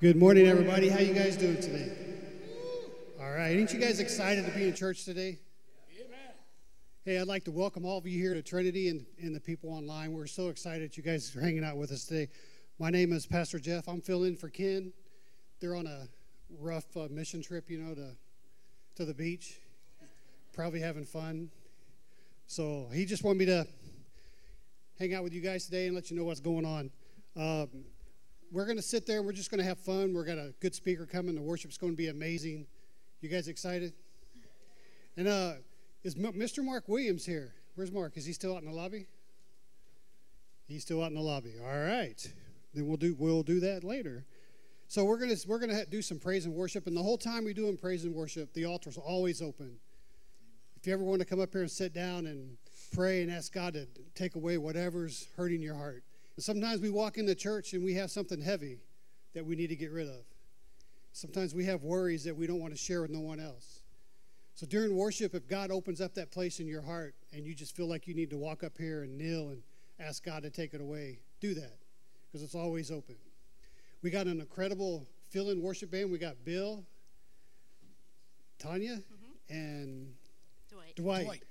Good morning, everybody. How you guys doing today? All right. Ain't you guys excited to be in church today? Amen. Hey, I'd like to welcome all of you here to Trinity and, and the people online. We're so excited you guys are hanging out with us today. My name is Pastor Jeff. I'm filling in for Ken. They're on a rough uh, mission trip, you know, to to the beach. Probably having fun. So he just wanted me to hang out with you guys today and let you know what's going on. Um, we're going to sit there and we're just going to have fun. We've got a good speaker coming. The worship's going to be amazing. You guys excited? And uh, is Mr. Mark Williams here? Where's Mark? Is he still out in the lobby? He's still out in the lobby. All right. Then we'll do we'll do that later. So we're gonna we're gonna do some praise and worship, and the whole time we do in praise and worship, the altar's always open. If you ever want to come up here and sit down and pray and ask God to take away whatever's hurting your heart, and sometimes we walk into church and we have something heavy that we need to get rid of. Sometimes we have worries that we don't want to share with no one else. So during worship, if God opens up that place in your heart and you just feel like you need to walk up here and kneel and ask God to take it away, do that because it's always open. We got an incredible fill in worship band. We got Bill, Tanya, mm-hmm. and Dwight. Dwight. Dwight.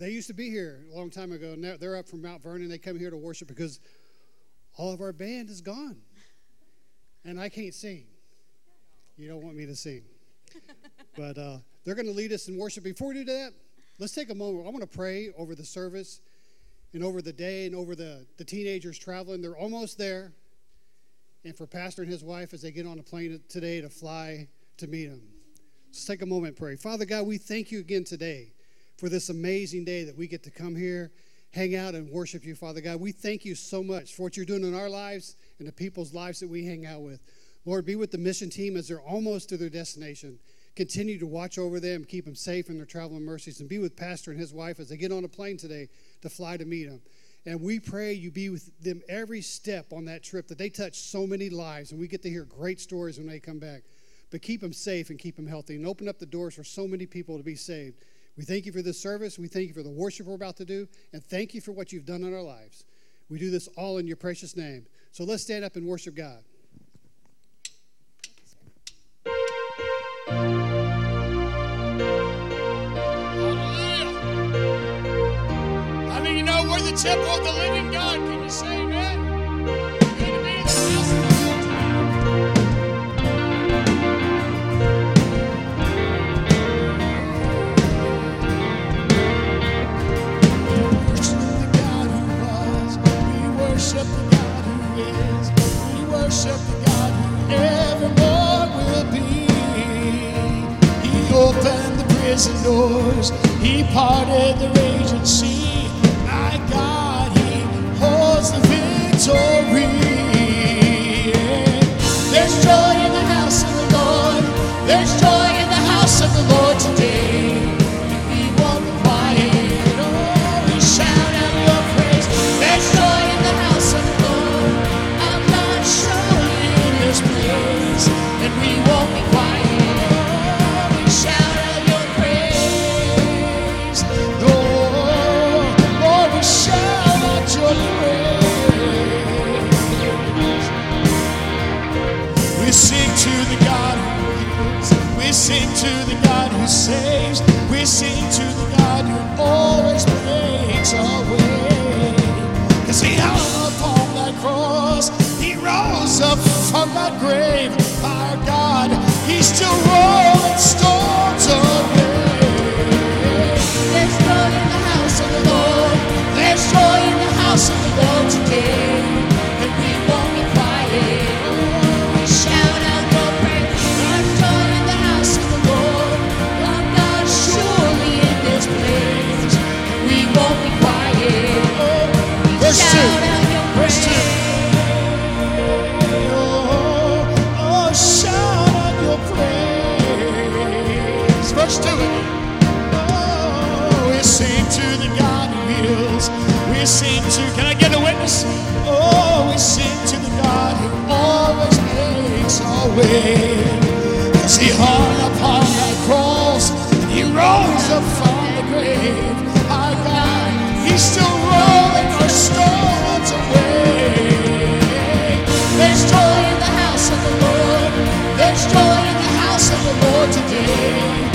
They used to be here a long time ago. Now they're up from Mount Vernon. They come here to worship because all of our band is gone. And I can't sing. You don't want me to sing. but uh, they're going to lead us in worship. Before we do that, let's take a moment. I want to pray over the service and over the day and over the, the teenagers traveling. They're almost there. And for Pastor and his wife as they get on a plane today to fly to meet him. Let's take a moment and pray. Father God, we thank you again today for this amazing day that we get to come here, hang out, and worship you, Father God. We thank you so much for what you're doing in our lives and the people's lives that we hang out with. Lord, be with the mission team as they're almost to their destination. Continue to watch over them, keep them safe in their traveling mercies, and be with Pastor and his wife as they get on a plane today to fly to meet them. And we pray you be with them every step on that trip, that they touch so many lives, and we get to hear great stories when they come back. But keep them safe and keep them healthy, and open up the doors for so many people to be saved. We thank you for this service. We thank you for the worship we're about to do. And thank you for what you've done in our lives. We do this all in your precious name. So let's stand up and worship God. I mean, you know, we're the temple of the living God. Can you say worship the God who is. We worship the God who evermore will be. He opened the prison doors. He parted the raging sea. God we sing to. Can I get a witness? Oh, we sing to the God who always makes a way. As he hung upon that cross, he rose up from the grave. Our God, he's still rolling our storms away. There's joy in the house of the Lord. There's joy in the house of the Lord today.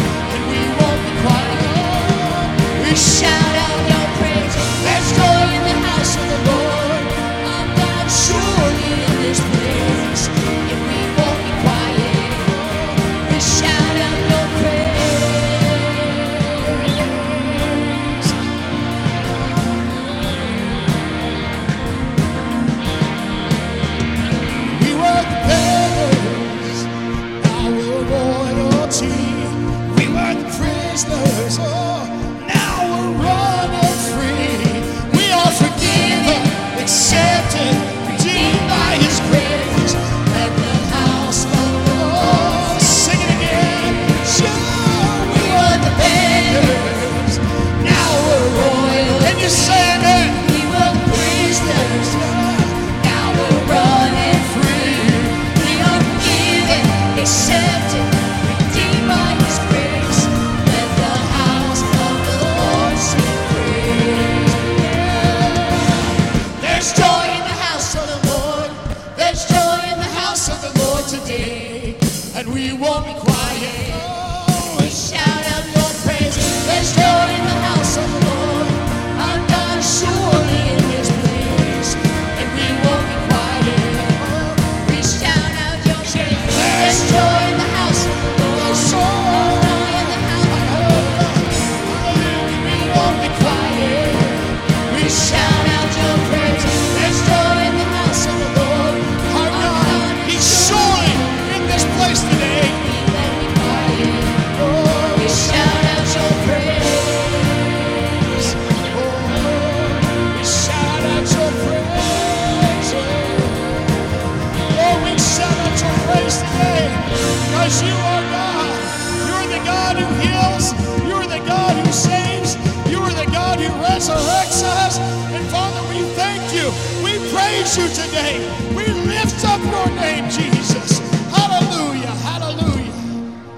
Your name, Jesus. Hallelujah. Hallelujah.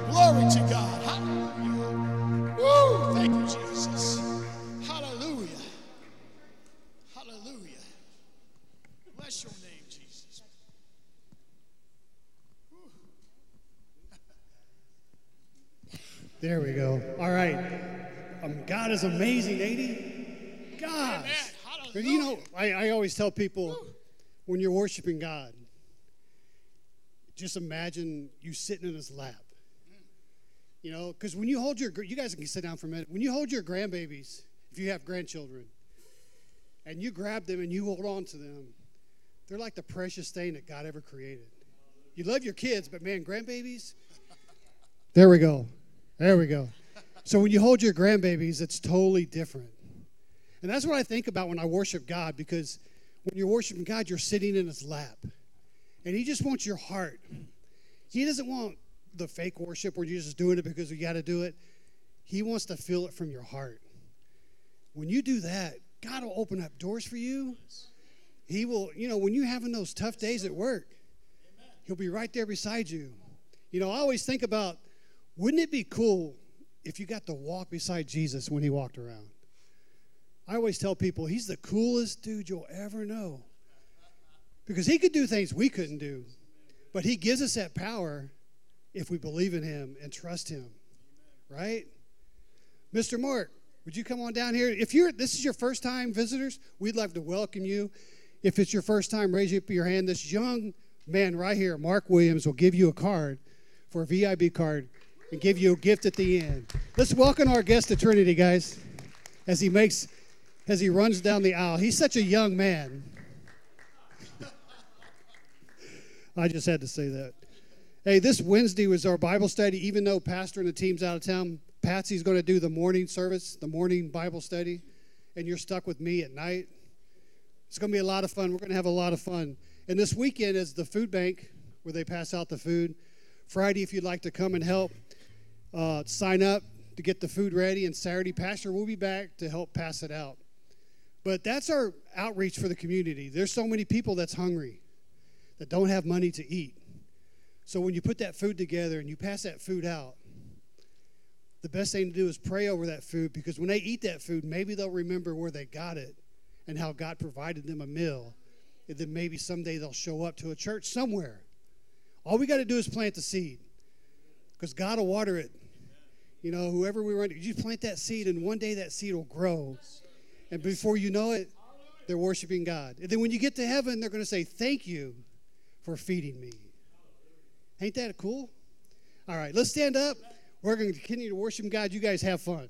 Glory to God. Hallelujah. Woo. Thank you, Jesus. Hallelujah. Hallelujah. Bless your name, Jesus. There we go. All right. Um, God is amazing, 80. God. You know, I, I always tell people when you're worshiping God, just imagine you sitting in his lap. You know, because when you hold your, you guys can sit down for a minute. When you hold your grandbabies, if you have grandchildren, and you grab them and you hold on to them, they're like the precious thing that God ever created. You love your kids, but man, grandbabies, there we go. There we go. So when you hold your grandbabies, it's totally different. And that's what I think about when I worship God because when you're worshiping God, you're sitting in his lap. And he just wants your heart. He doesn't want the fake worship where you're just doing it because you got to do it. He wants to feel it from your heart. When you do that, God will open up doors for you. He will, you know, when you're having those tough days at work, He'll be right there beside you. You know, I always think about wouldn't it be cool if you got to walk beside Jesus when He walked around? I always tell people He's the coolest dude you'll ever know because He could do things we couldn't do, but He gives us that power if we believe in Him and trust Him, right? Mr. Mark, would you come on down here? If you're this is your first time visitors, we'd love to welcome you. If it's your first time, raise up your hand. This young man right here, Mark Williams, will give you a card for a VIB card and give you a gift at the end. Let's welcome our guest to Trinity, guys, as he makes as he runs down the aisle. He's such a young man. I just had to say that. Hey, this Wednesday was our Bible study. Even though Pastor and the team's out of town, Patsy's going to do the morning service, the morning Bible study, and you're stuck with me at night. It's going to be a lot of fun. We're going to have a lot of fun. And this weekend is the food bank where they pass out the food. Friday, if you'd like to come and help, uh, sign up to get the food ready. And Saturday, Pastor will be back to help pass it out. But that's our outreach for the community. There's so many people that's hungry that don't have money to eat. So when you put that food together and you pass that food out, the best thing to do is pray over that food because when they eat that food, maybe they'll remember where they got it and how God provided them a meal. And then maybe someday they'll show up to a church somewhere. All we got to do is plant the seed because God will water it. You know, whoever we run, you plant that seed, and one day that seed will grow. And before you know it, they're worshiping God. And then when you get to heaven, they're going to say, Thank you for feeding me. Ain't that cool? All right, let's stand up. We're going to continue to worship God. You guys have fun.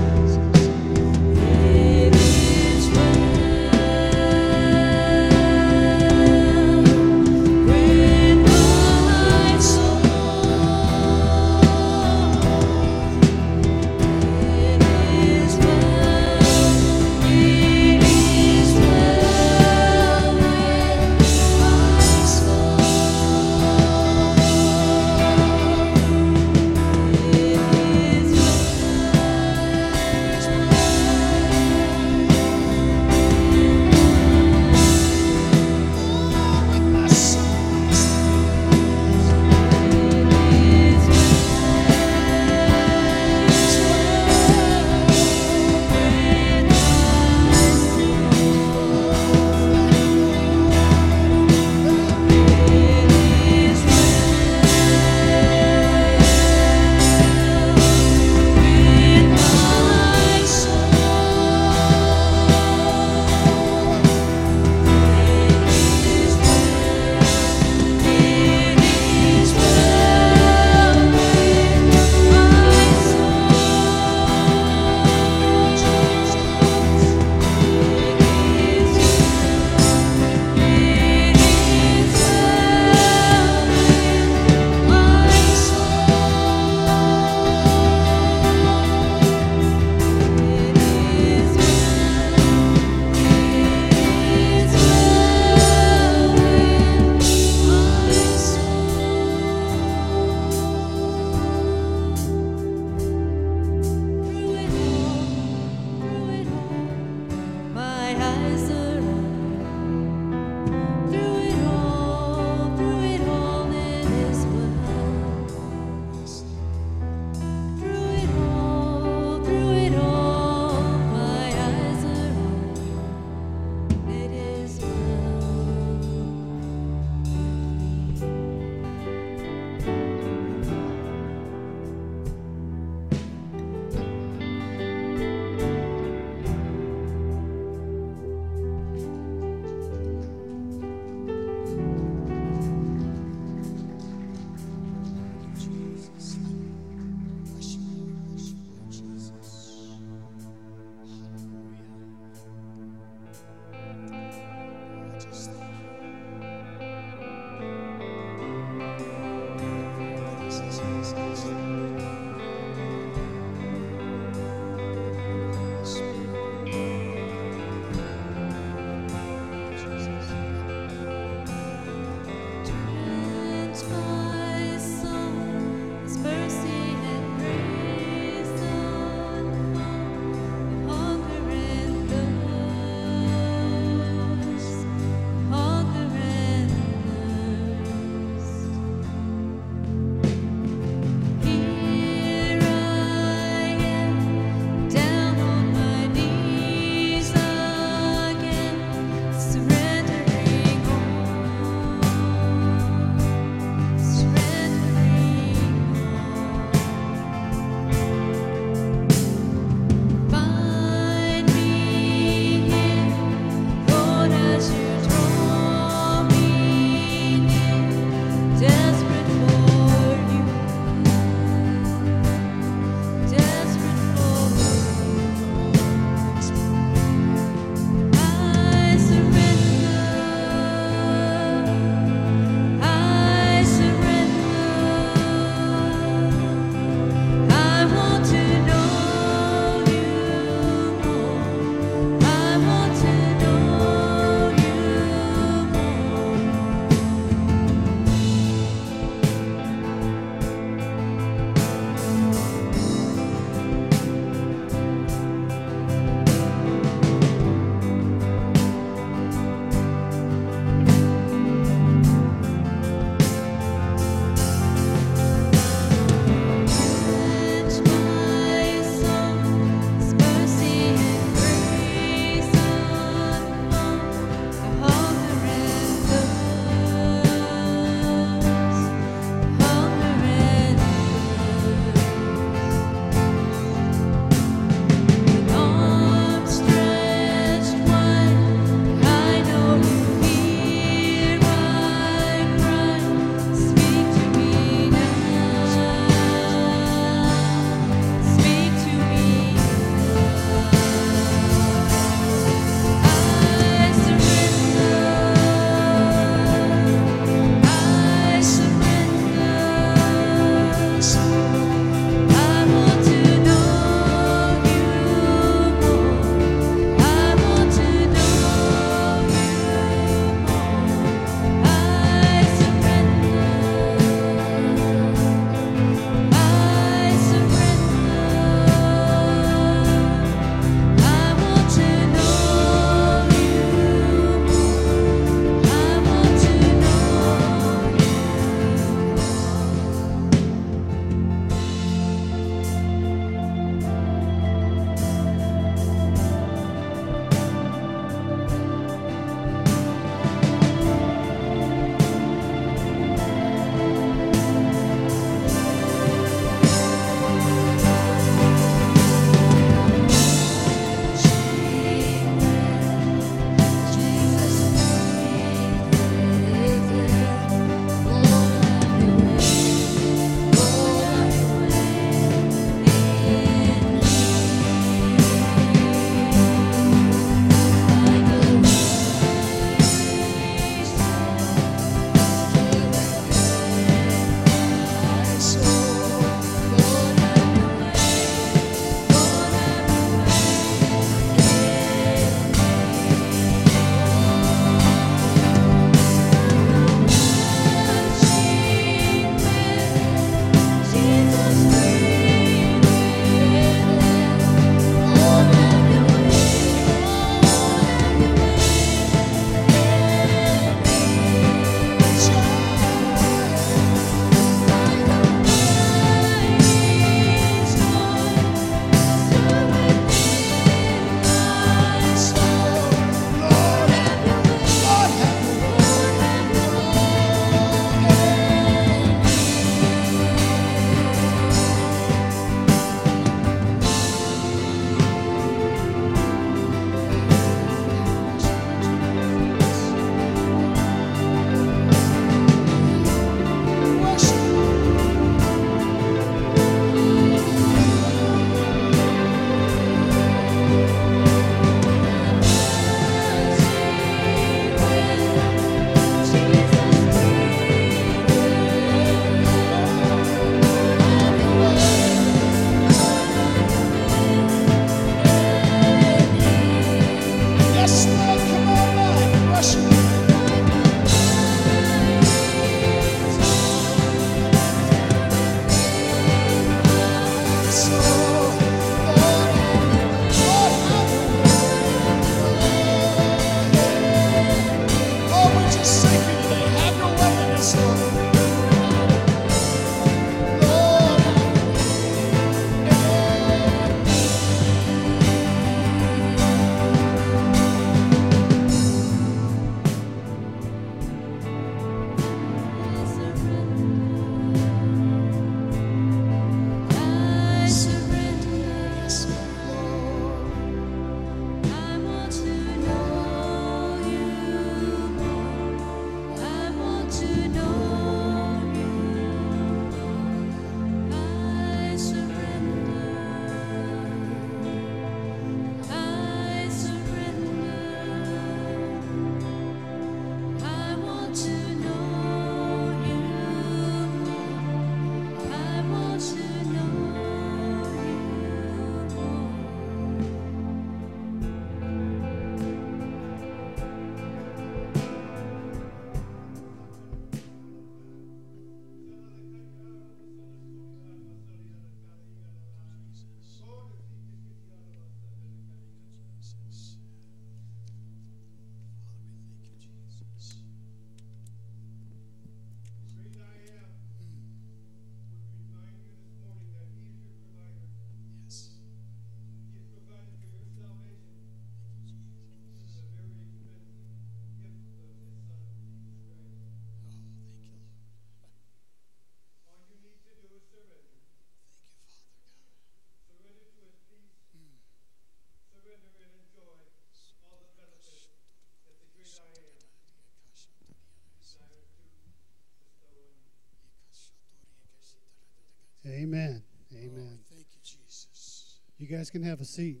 Guys can have a seat.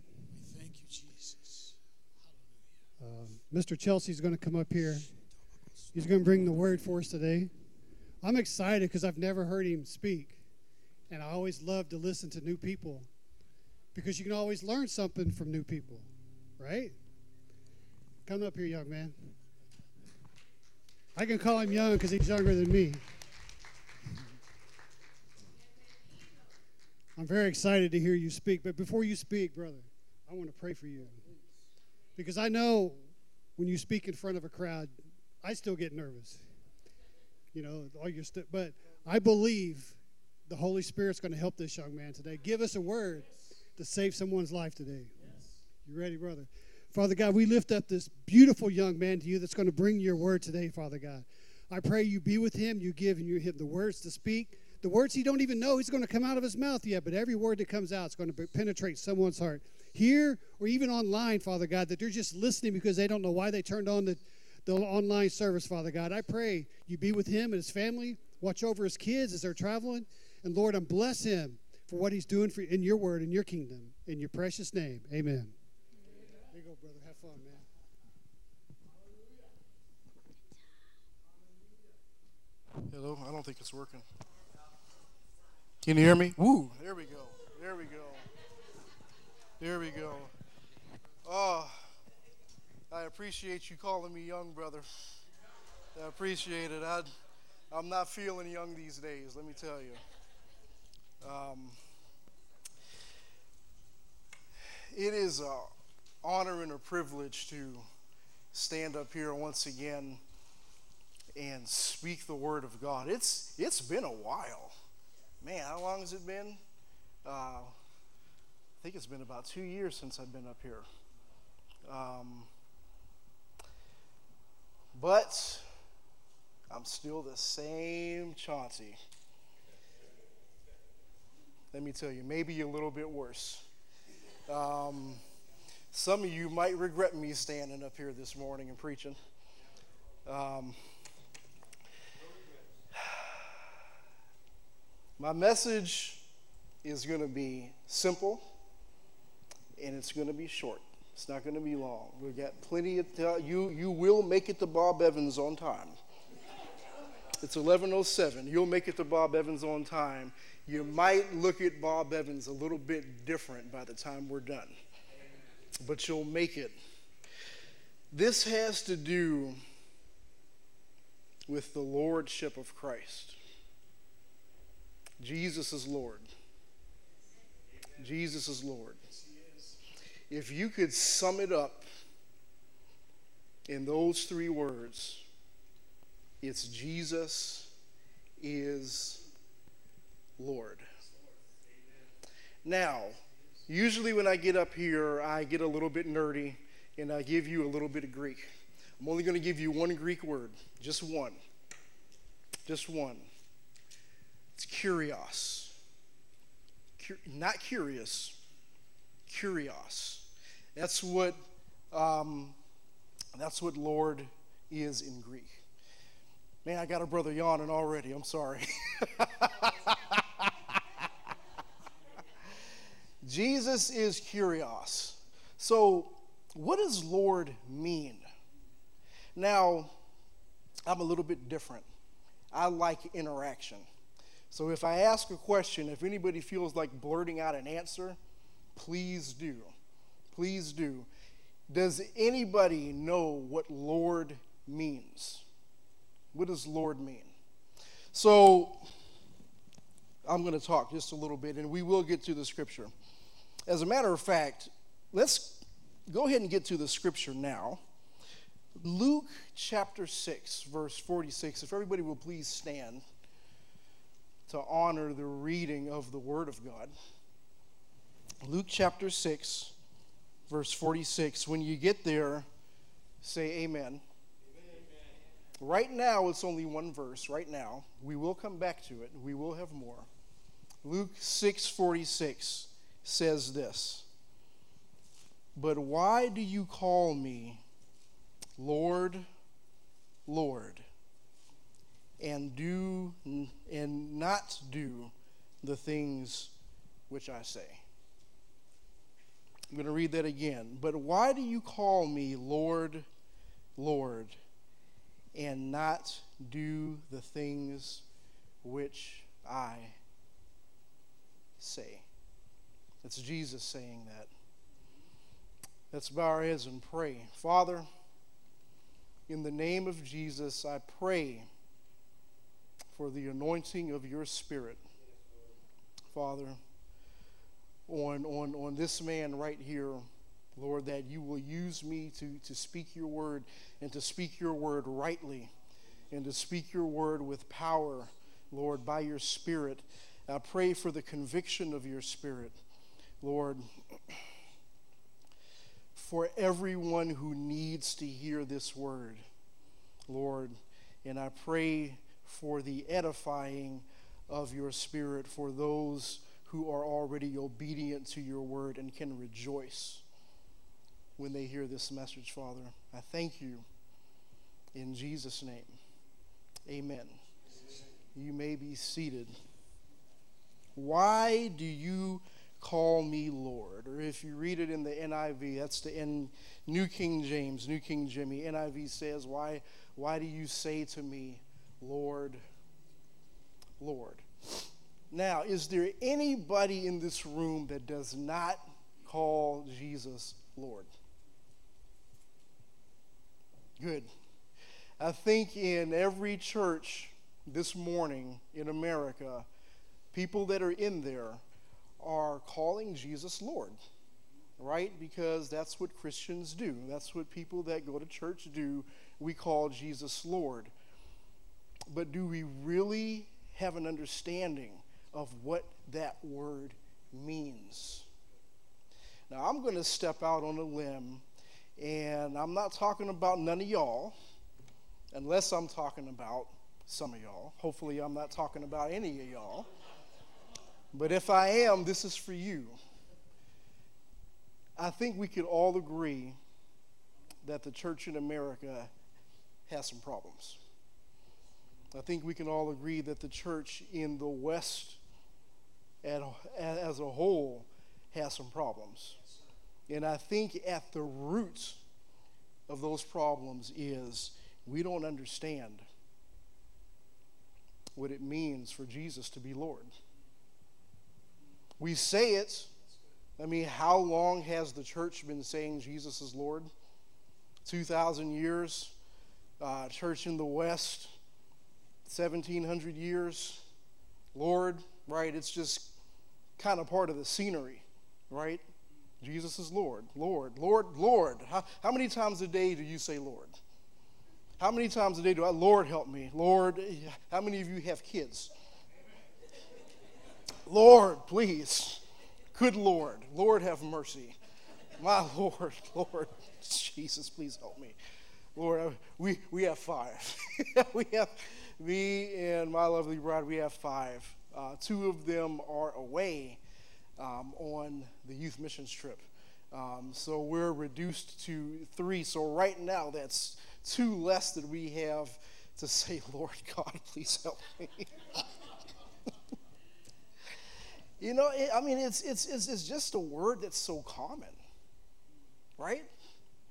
Thank you, Jesus. Um, Mr. Chauncey's going to come up here. He's going to bring the word for us today. I'm excited because I've never heard him speak. And I always love to listen to new people because you can always learn something from new people, right? Come up here, young man. I can call him young because he's younger than me. I'm very excited to hear you speak. But before you speak, brother, I want to pray for you. Because I know when you speak in front of a crowd, I still get nervous. You know, all your stuff. But I believe the Holy Spirit's going to help this young man today. Give us a word to save someone's life today. You ready, brother? Father God, we lift up this beautiful young man to you that's going to bring your word today, Father God. I pray you be with him. You give and you him the words to speak. The words he don't even know he's going to come out of his mouth yet, but every word that comes out is going to penetrate someone's heart. Here or even online, Father God, that they're just listening because they don't know why they turned on the, the online service, Father God. I pray you be with him and his family. Watch over his kids as they're traveling. And Lord, and bless him for what he's doing for in your word, in your kingdom. In your precious name. Amen. There you go, brother. Have fun, man. Hello, I don't think it's working. Can you hear me? Woo! There we go. There we go. There we go. Oh, I appreciate you calling me young, brother. I appreciate it. I, I'm not feeling young these days. Let me tell you. Um, it is an honor and a privilege to stand up here once again and speak the word of God. It's it's been a while, man. How long has it been? Uh, I think it's been about two years since I've been up here. Um, but I'm still the same Chauncey. Let me tell you, maybe a little bit worse. Um, some of you might regret me standing up here this morning and preaching. Um, My message is going to be simple and it's going to be short. It's not going to be long. We've got plenty of time. You, you will make it to Bob Evans on time. It's 11:07. You'll make it to Bob Evans on time. You might look at Bob Evans a little bit different by the time we're done. But you'll make it. This has to do with the lordship of Christ. Jesus is Lord. Jesus is Lord. If you could sum it up in those three words, It's Jesus is Lord. Now, usually when I get up here, I get a little bit nerdy and I give you a little bit of Greek. I'm only going to give you one Greek word, just one. Just one. It's kurios. Cur- not curious, kurios. That's what um, that's what Lord is in Greek. Man, I got a brother yawning already. I'm sorry. Jesus is kurios. So, what does Lord mean? Now, I'm a little bit different. I like interaction. So, if I ask a question, if anybody feels like blurting out an answer, please do. Please do. Does anybody know what Lord means? What does Lord mean? So, I'm going to talk just a little bit and we will get to the scripture. As a matter of fact, let's go ahead and get to the scripture now. Luke chapter 6, verse 46. If everybody will please stand to honor the reading of the Word of God. Luke chapter 6, verse 46. When you get there, say amen. Right now, it's only one verse. Right now, we will come back to it. We will have more. Luke 6:46 says this. But why do you call me Lord, Lord, and do and not do the things which I say? I'm going to read that again. But why do you call me Lord, Lord, and not do the things which I say? It's Jesus saying that. Let's bow our heads and pray. Father, in the name of Jesus, I pray for the anointing of your Spirit. Father, on, on, on this man right here, Lord, that you will use me to, to speak your word and to speak your word rightly and to speak your word with power, Lord, by your Spirit. I pray for the conviction of your Spirit, Lord, for everyone who needs to hear this word, Lord. And I pray for the edifying of your Spirit for those who are already obedient to your word and can rejoice when they hear this message, Father. I thank you in Jesus' name. Amen. You may be seated. Why do you call me Lord? Or if you read it in the NIV, that's the N, New King James, New King Jimmy. NIV says, why, why do you say to me, Lord, Lord? Now, is there anybody in this room that does not call Jesus Lord? Good. I think in every church this morning in America, people that are in there are calling Jesus Lord, right? Because that's what Christians do. That's what people that go to church do. We call Jesus Lord. But do we really have an understanding of what that word means? Now, I'm going to step out on a limb, and I'm not talking about none of y'all, unless I'm talking about some of y'all. Hopefully, I'm not talking about any of y'all. But if I am, this is for you. I think we could all agree that the church in America has some problems. I think we can all agree that the church in the West as a whole has some problems. And I think at the root of those problems is we don't understand what it means for Jesus to be Lord. We say it. I mean, how long has the church been saying Jesus is Lord? 2,000 years. Uh, church in the West, 1,700 years. Lord, right? It's just kind of part of the scenery, right? Jesus is Lord, Lord, Lord, Lord. How, how many times a day do you say Lord? How many times a day do I, Lord, help me? Lord, how many of you have kids? Lord, please. Good Lord. Lord, have mercy. My Lord, Lord, Jesus, please help me. Lord, we, we have five. we have, me and my lovely bride, we have five. Uh, two of them are away um, on the youth missions trip. Um, so we're reduced to three. So right now, that's two less that we have to say, Lord God, please help me. you know, it, I mean, it's, it's, it's, it's just a word that's so common, right?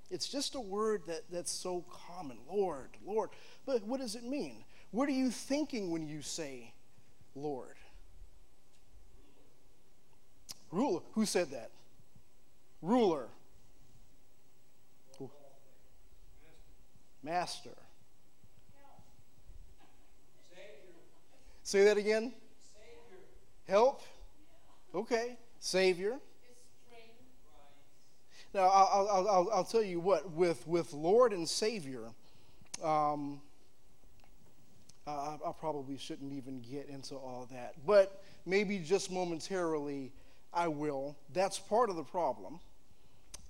It's just a word that, that's so common. Lord, Lord. But what does it mean? What are you thinking when you say Lord? Ruler. Who said that? Ruler. Master. Say that again. Help. Okay. Savior. Now, I'll, I'll, I'll, I'll tell you what, with, with Lord and Savior, um, I, I probably shouldn't even get into all that. But maybe just momentarily, I will. That's part of the problem,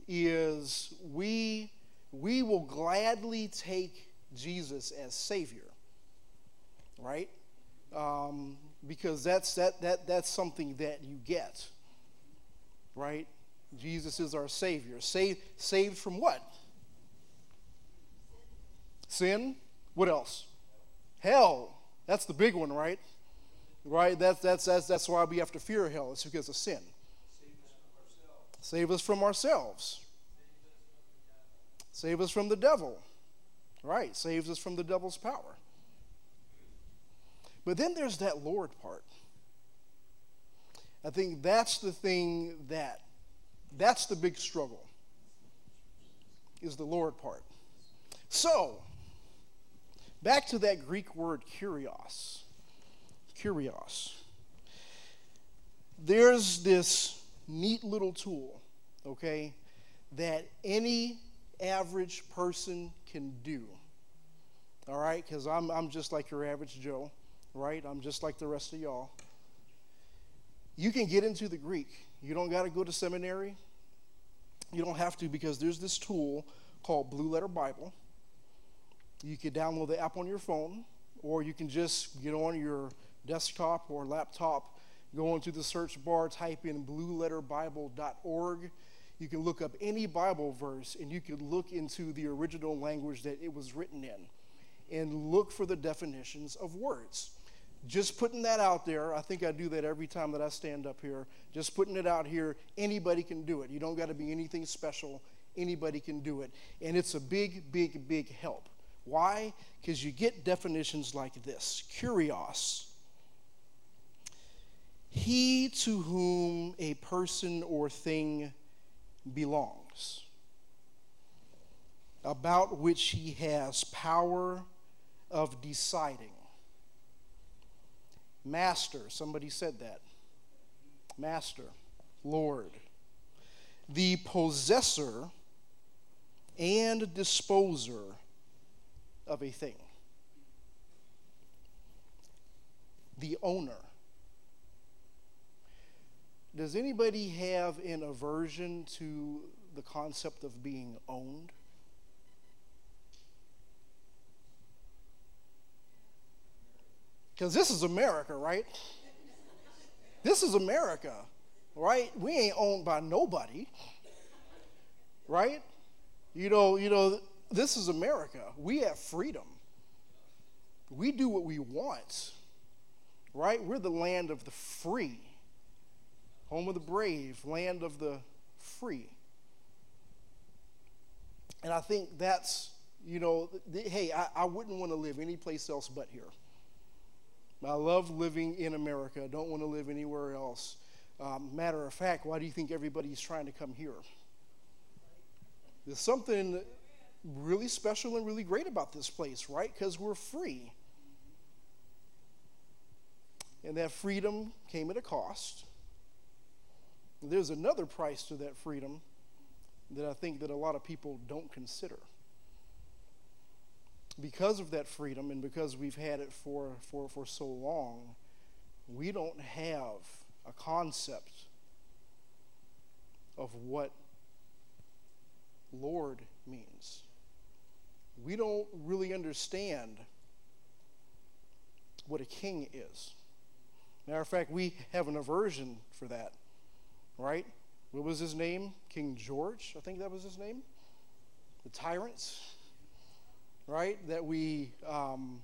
is we, we will gladly take Jesus as Savior, right? Um, because that's, that, that, that's something that you get, right? Jesus is our Savior. Saved, saved from what? Sin. What else? Hell. That's the big one, right? Right? That's, that's, that's, that's why we have to fear hell. It's because of sin. Save us from ourselves. Save us from the devil. Right? Saves us from the devil's power. But then there's that Lord part. I think that's the thing that that's the big struggle. Is the Lord part. So, back to that Greek word kurios. Kurios. There's this neat little tool, okay, that any average person can do. All right, because I'm, I'm just like your average Joe, right? I'm just like the rest of y'all. You can get into the Greek. You don't got to go to seminary. You don't have to because there's this tool called Blue Letter Bible. You can download the app on your phone, or you can just get on your desktop or laptop, go into the search bar, type in blueletterbible.org. You can look up any Bible verse and you can look into the original language that it was written in and look for the definitions of words. Just putting that out there, I think I do that every time that I stand up here. Just putting it out here, anybody can do it. You don't got to be anything special, anybody can do it. And it's a big, big, big help. Why? Because you get definitions like this Kurios. He to whom a person or thing belongs, about which he has power of deciding. Master, somebody said that. Master, Lord. The possessor and disposer of a thing. The owner. Does anybody have an aversion to the concept of being owned? Because this is America, right? This is America, right? We ain't owned by nobody, right? You know, you know, this is America. We have freedom. We do what we want, right? We're the land of the free, home of the brave, land of the free. And I think that's, you know, th- hey, I, I wouldn't want to live any place else but here. I love living in America. I don't want to live anywhere else. Um, matter of fact, why do you think everybody's trying to come here? There's something really special and really great about this place, right? Because we're free. And that freedom came at a cost. There's another price to that freedom that I think that a lot of people don't consider. because of that freedom and because we've had it for, for, for so long, we don't have a concept of what Lord means. We don't really understand what a king is. Matter of fact, we have an aversion for that, right? What was his name? King George, I think that was his name. The tyrants, right? That we um,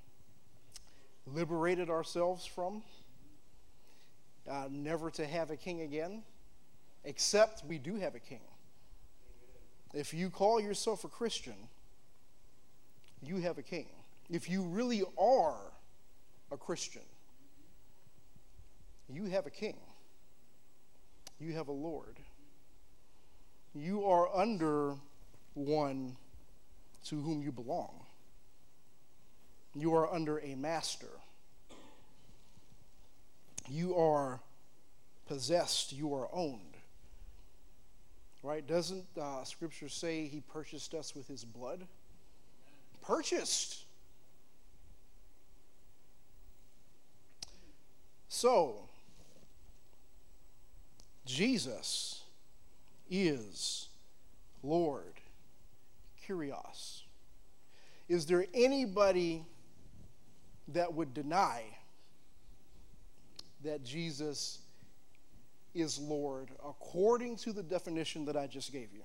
liberated ourselves from. Uh, never to have a king again, except we do have a king. If you call yourself a Christian, you have a king. If you really are a Christian, you have a king. You have a Lord. You are under one to whom you belong. You are under a master. You are possessed. You are owned. Right? Doesn't uh, Scripture say he purchased us with his blood? Purchased. So, Jesus is Lord. Kyrios. Is there anybody that would deny that Jesus is Lord according to the definition that I just gave you?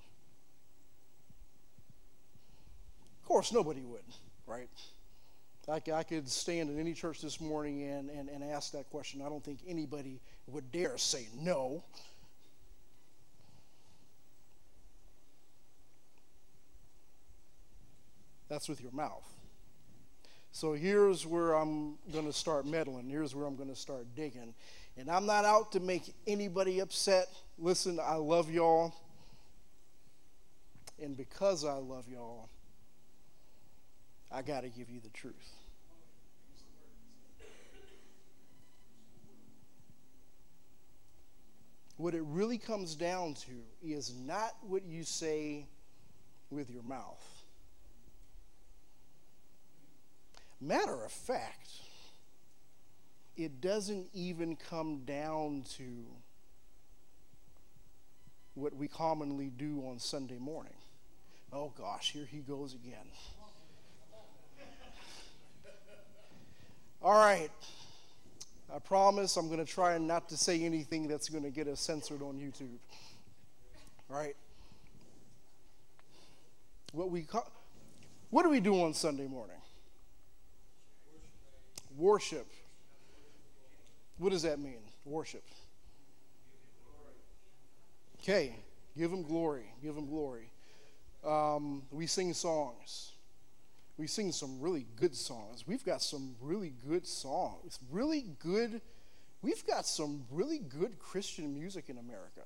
Of course, nobody would, right? I, could stand in any church this morning and, and, and ask that question. I don't think anybody would dare say no. That's with your mouth. So here's where I'm going to start meddling. Here's where I'm going to start digging. And I'm not out to make anybody upset. Listen, I love y'all. And because I love y'all, I got to give you the truth. What it really comes down to is not what you say with your mouth. Matter of fact, it doesn't even come down to what we commonly do on Sunday morning. Oh gosh, here he goes again. All right. I promise I'm going to try not to say anything that's going to get us censored on YouTube. All right? What we ca- what do we do on Sunday morning? Worship. What does that mean? Worship. Okay, give him glory. Give him glory. Um, we sing songs. We sing some really good songs. We've got some really good songs. Really good. We've got some really good Christian music in America.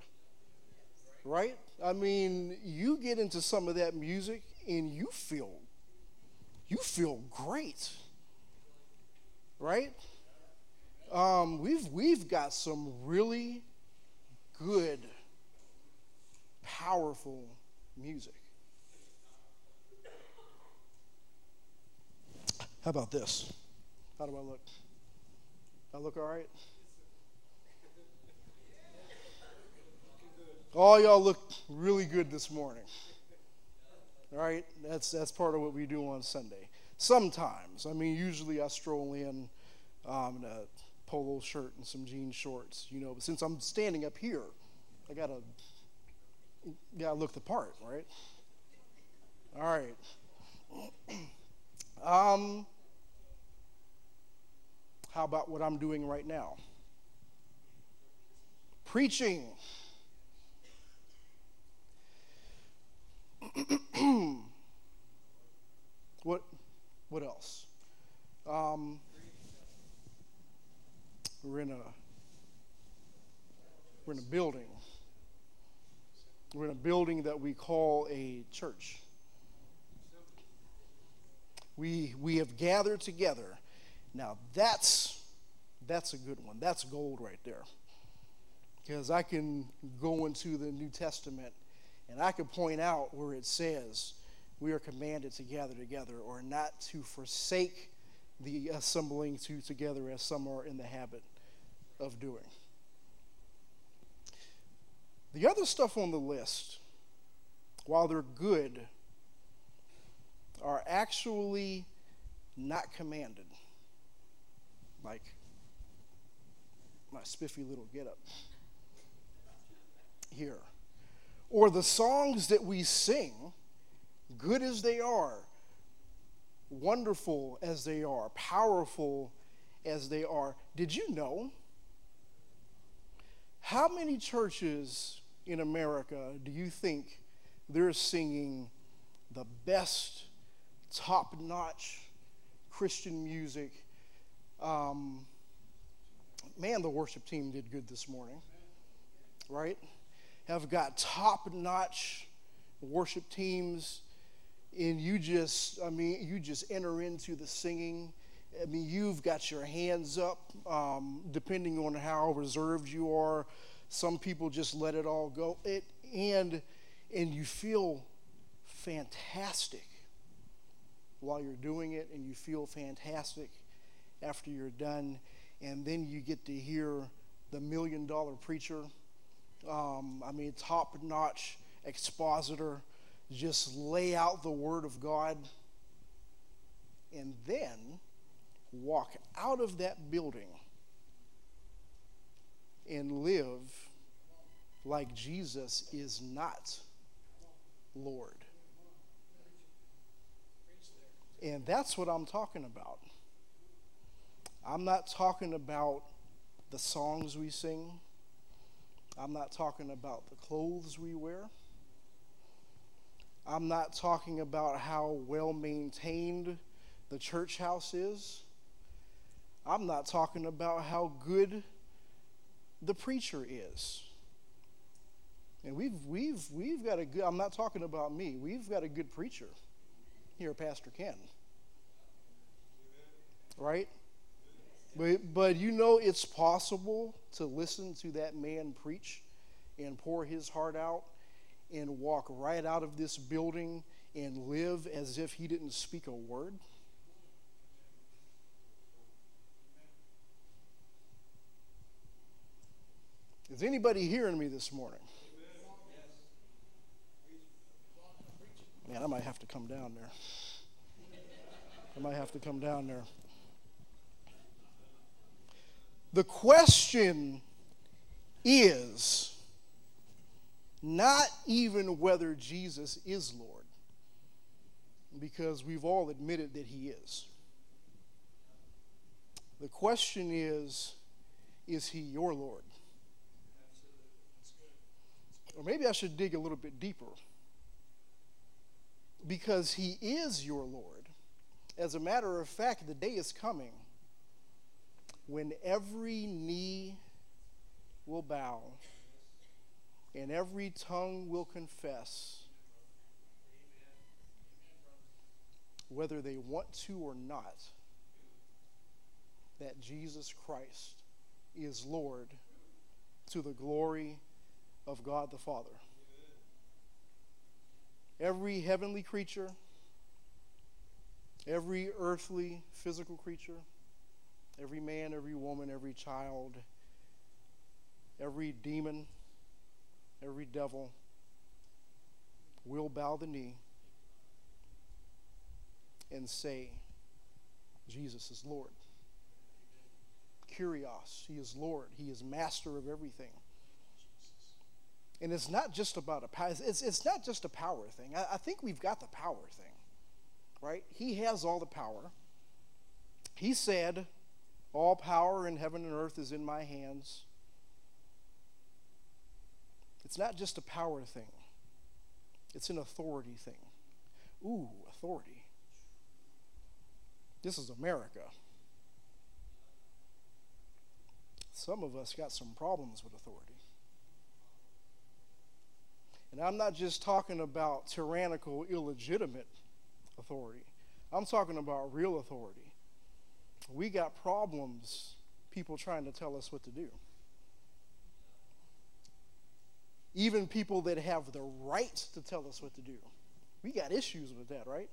Right? I mean, you get into some of that music and you feel you feel great. Right? Um, we've we've got some really good, powerful music. How about this? How do I look? I look all right? All y'all look really good this morning. All right? That's, that's part of what we do on Sunday. Sometimes. I mean, usually I stroll in um, in a polo shirt and some jean shorts, you know. But since I'm standing up here, I gotta, gotta look the part, right? All right. Um, how about what I'm doing right now? Preaching. what, what else? Um, we're in a we're in a building. We're in a building that we call a church. We we have gathered together. Now that's that's a good one. That's gold right there. Because I can go into the New Testament and I can point out where it says we are commanded to gather together or not to forsake the assembling to together as some are in the habit of doing. The other stuff on the list, while they're good, are actually not commanded. Like my spiffy little getup here. Or the songs that we sing, good as they are, wonderful as they are, powerful as they are. Did you know? How many churches in America do you think they're singing the best, top notch Christian music? Um, man, the worship team did good this morning, right? Have got top notch worship teams and you just i mean you just enter into the singing i mean you've got your hands up um, depending on how reserved you are some people just let it all go it and and you feel fantastic while you're doing it and you feel fantastic after you're done and then you get to hear the million dollar preacher um, i mean top notch expositor just lay out the Word of God, and then walk out of that building and live like Jesus is not Lord. And that's what I'm talking about. I'm not talking about the songs we sing. I'm not talking about the clothes we wear. I'm not talking about how well maintained the church house is. I'm not talking about how good the preacher is. And we've, we've, we've got a good, I'm not talking about me, we've got a good preacher here, Pastor Ken. Right? But, but you know it's possible to listen to that man preach and pour his heart out and walk right out of this building and live as if he didn't speak a word? Is anybody hearing me this morning? Man, I might have to come down there. I might have to come down there. The question is not even whether Jesus is Lord, because we've all admitted that he is. The question is is he your Lord? Or maybe I should dig a little bit deeper. Because he is your Lord. As a matter of fact, the day is coming when every knee will bow and every tongue will confess, whether they want to or not, that Jesus Christ is Lord to the glory of God the Father. Every heavenly creature, every earthly physical creature, every man, every woman, every child, every demon, every devil will bow the knee and say, Jesus is Lord. Kurios, He is Lord. He is master of everything. And it's not just about a power. It's, it's not just a power thing. I, I think we've got the power thing, right? He has all the power. He said, "All power in heaven and earth is in my hands." It's not just a power thing, it's an authority thing. Ooh, authority. This is America. Some of us got some problems with authority. And I'm not just talking about tyrannical, illegitimate authority. I'm talking about real authority. We got problems, people trying to tell us what to do. Even people that have the right to tell us what to do We got issues with that, right?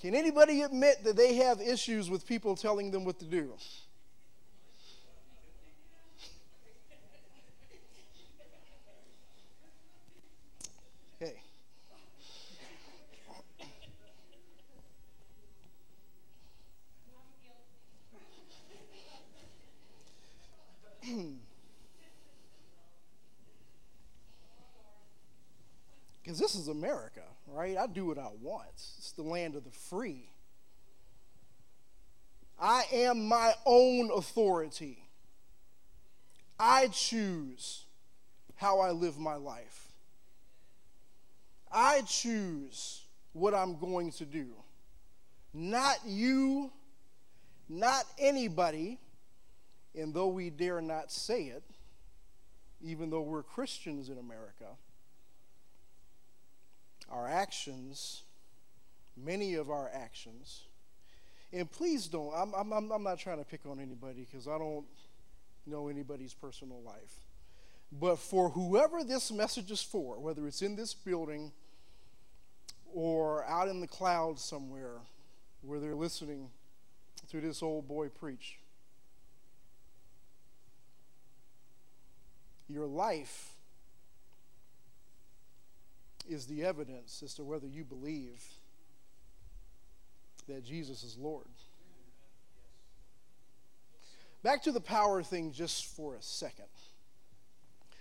Can anybody admit that they have issues with people telling them what to do? Okay. Because this is America, right? I do what I want. It's the land of the free. I am my own authority. I choose how I live my life. I choose what I'm going to do. Not you, not anybody, and though we dare not say it, even though we're Christians in America, our actions, many of our actions, and please don't, I'm, I'm, I'm not trying to pick on anybody because I don't know anybody's personal life. But for whoever this message is for, whether it's in this building or out in the clouds somewhere where they're listening to this old boy preach, your life is the evidence as to whether you believe that Jesus is Lord. Back to the power thing just for a second.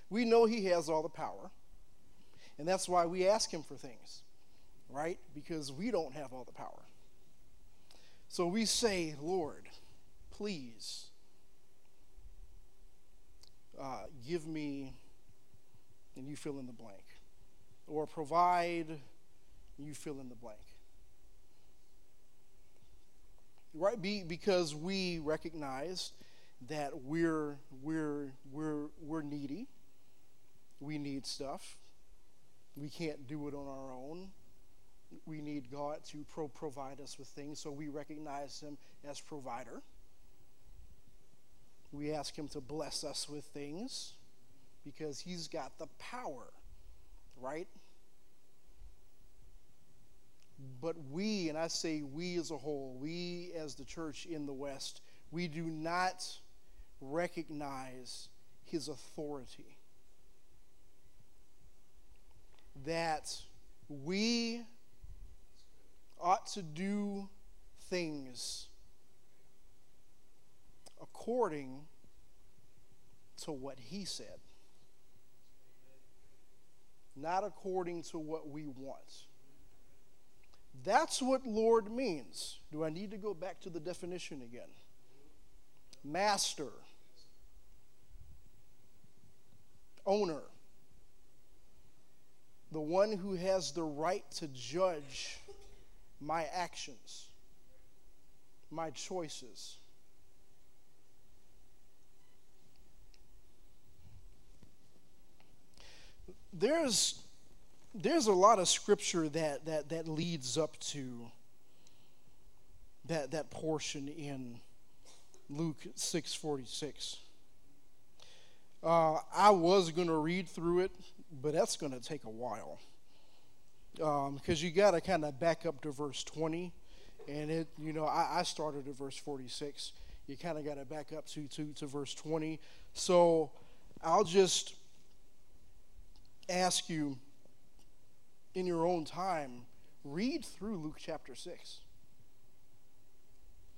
We know He has all the power, and that's why we ask Him for things, right? Because we don't have all the power. So we say, Lord, please uh, give me, and you fill in the blank or provide, you fill in the blank. Right? Be, because we recognize that we're, we're, we're, we're needy. We need stuff. We can't do it on our own. We need God to pro- provide us with things, so we recognize Him as provider. We ask Him to bless us with things because He's got the power right? But we, and I say we as a whole, we as the church in the West, we do not recognize his authority. That we ought to do things according to what he said not according to what we want. That's what Lord means. Do I need to go back to the definition again? Master, owner, the one who has the right to judge my actions, my choices. there's there's a lot of scripture that that that leads up to that that portion in Luke 6:46. Uh, I was going to read through it, but that's going to take a while because um, you got to kind of back up to verse 20, and it you know I, I started at verse 46. You kind of got to back up to, to to verse 20. So I'll just ask you in your own time, read through Luke chapter 6.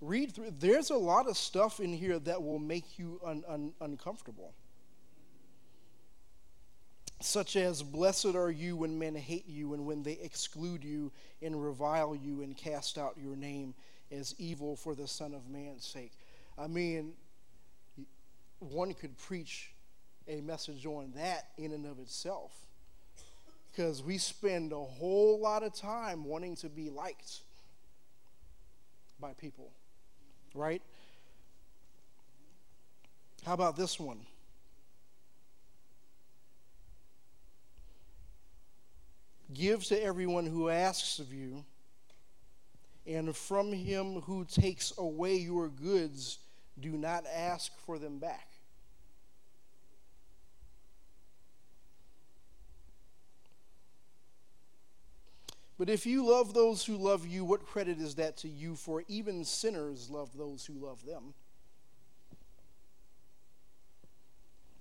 Read through. There's a lot of stuff in here that will make you un, un, uncomfortable. Such as, Blessed are you when men hate you and when they exclude you and revile you and cast out your name as evil for the Son of Man's sake. I mean, one could preach a message on that in and of itself. Because we spend a whole lot of time wanting to be liked by people, right? How about this one? Give to everyone who asks of you, and from him who takes away your goods, do not ask for them back. But if you love those who love you, what credit is that to you? For even sinners love those who love them.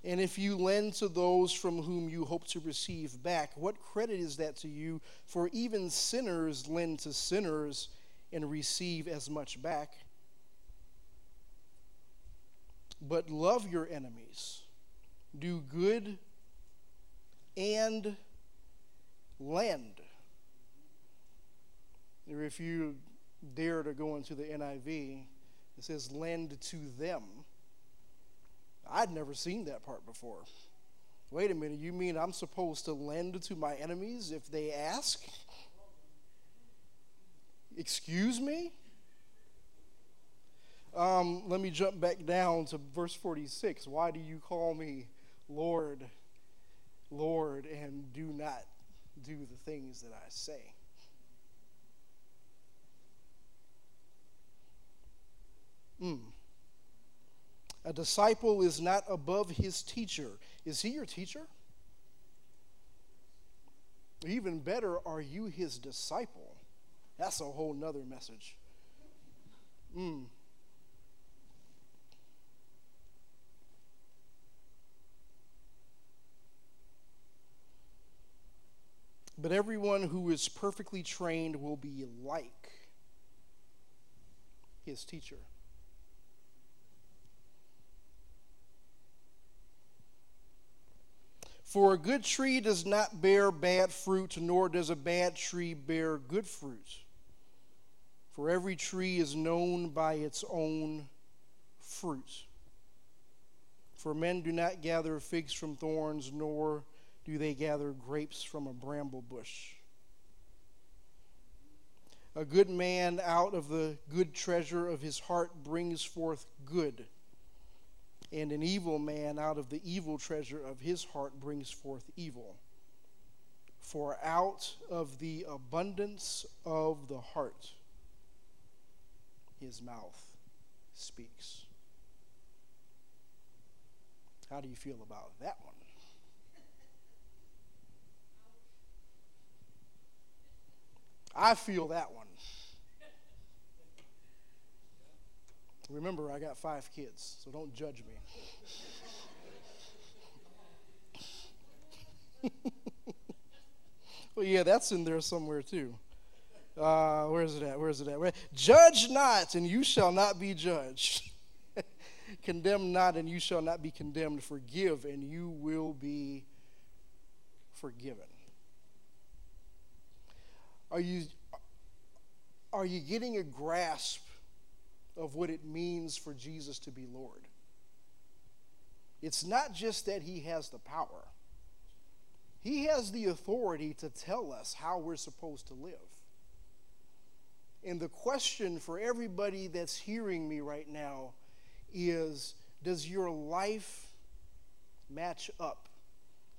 And if you lend to those from whom you hope to receive back, what credit is that to you? For even sinners lend to sinners and receive as much back. But love your enemies, do good, and lend. If you dare to go into the NIV, it says, lend to them. I'd never seen that part before. Wait a minute, you mean I'm supposed to lend to my enemies if they ask? Excuse me? Um, let me jump back down to verse 46. Why do you call me Lord, Lord, and do not do the things that I say? Mm. A disciple is not above his teacher. Is he your teacher? Even better, are you his disciple? That's a whole nother message. Mm. But everyone who is perfectly trained will be like his teacher. For a good tree does not bear bad fruit, nor does a bad tree bear good fruit. For every tree is known by its own fruit. For men do not gather figs from thorns, nor do they gather grapes from a bramble bush. A good man out of the good treasure of his heart brings forth good, and an evil man out of the evil treasure of his heart brings forth evil. For out of the abundance of the heart, his mouth speaks. How do you feel about that one? I feel that one. Remember, I got five kids, so don't judge me. well, yeah, that's in there somewhere too. Uh, where is it at? Where is it at? Where? Judge not, and you shall not be judged. Condemn not, and you shall not be condemned. Forgive, and you will be forgiven. Are you, are you getting a grasp of what it means for Jesus to be Lord? It's not just that he has the power, he has the authority to tell us how we're supposed to live. And the question for everybody that's hearing me right now is Does your life match up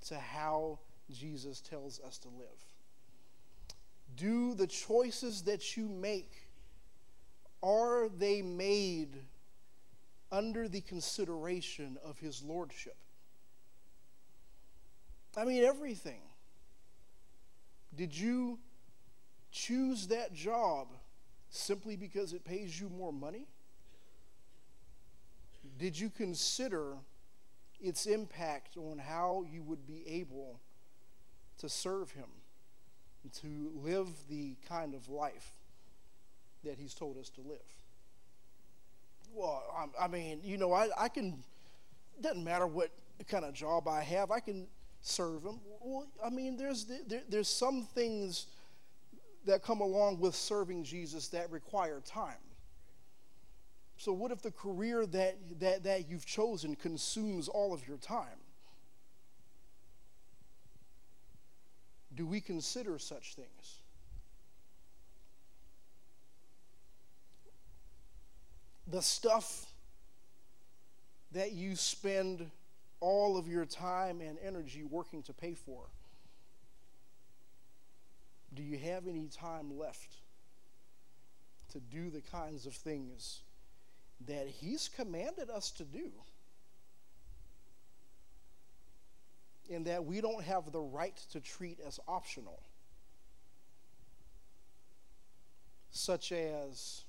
to how Jesus tells us to live? Do the choices that you make are they made under the consideration of his lordship? I mean everything. Did you choose that job simply because it pays you more money? Did you consider its impact on how you would be able to serve him? to live the kind of life that he's told us to live. Well, I, I mean, you know, I, I can, doesn't matter what kind of job I have, I can serve him. Well, I mean, there's, there, there's some things that come along with serving Jesus that require time. So, what if the career that, that, that you've chosen consumes all of your time? do we consider such things? The stuff that you spend all of your time and energy working to pay for, do you have any time left to do the kinds of things that He's commanded us to do? and that we don't have the right to treat as optional. such as,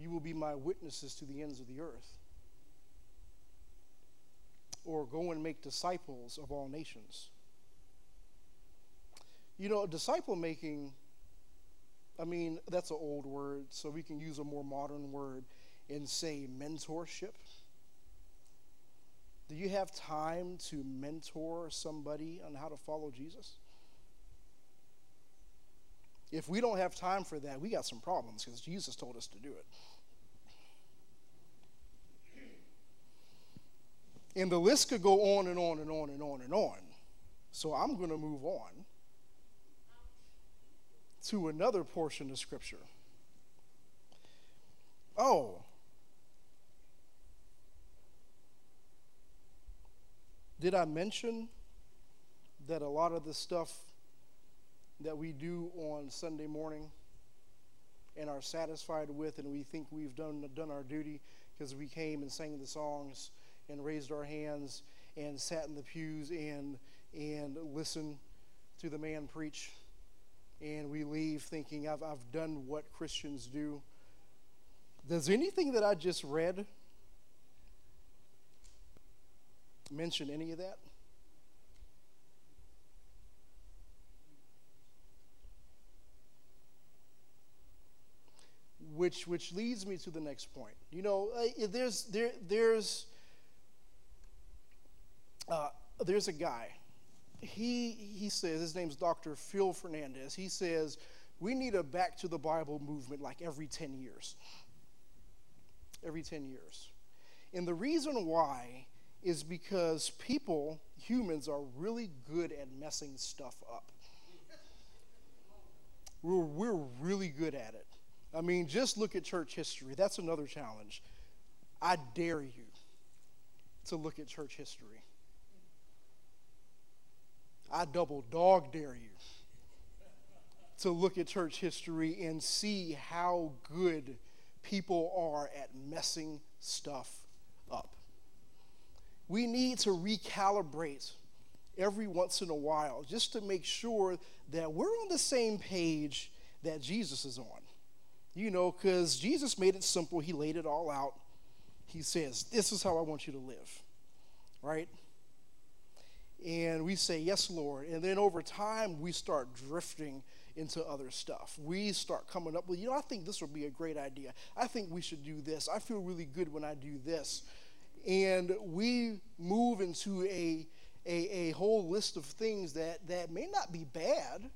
You will be my witnesses to the ends of the earth, or go and make disciples of all nations. You know, disciple making, I mean, that's an old word, so we can use a more modern word and say mentorship. Do you have time to mentor somebody on how to follow Jesus? If we don't have time for that, we got some problems because Jesus told us to do it. And the list could go on and on and on and on and on. So I'm going to move on to another portion of Scripture. Oh, did I mention that a lot of the stuff that we do on Sunday morning and are satisfied with, and we think we've done, done our duty because we came and sang the songs and raised our hands and sat in the pews and, and listened to the man preach? and we leave thinking, I've, I've done what Christians do. Does anything that I just read mention any of that? Which, which leads me to the next point. You know, uh, there's, there, there's, uh, there's a guy he he says his name's Dr. Phil Fernandes. He says we need a back to the Bible movement like every 10 years. Every 10 years. And the reason why is because people, humans, are really good at messing stuff up. We're, we're really good at it. I mean, just look at church history. That's another challenge. I dare you to look at church history. I double dog dare you to look at church history and see how good people are at messing stuff up. We need to recalibrate every once in a while just to make sure that we're on the same page that Jesus is on. You know, because Jesus made it simple, He laid it all out. He says, This is how I want you to live, right? And we say, Yes, Lord. And then over time, we start drifting into other stuff. We start coming up with, you know, I think this would be a great idea. I think we should do this. I feel really good when I do this. And we move into a, a, a whole list of things that, that may not be bad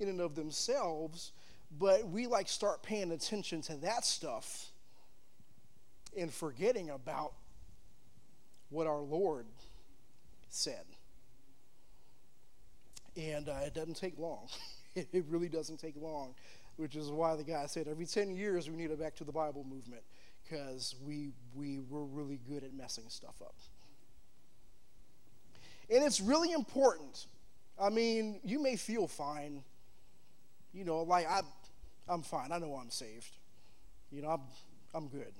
in and of themselves, but we like start paying attention to that stuff and forgetting about what our Lord said. And uh, it doesn't take long. it really doesn't take long, which is why the guy said every 10 years we need a back to the Bible movement because we, we were really good at messing stuff up. And it's really important. I mean, you may feel fine. You know, like I, I'm fine. I know I'm saved. You know, I'm, I'm good.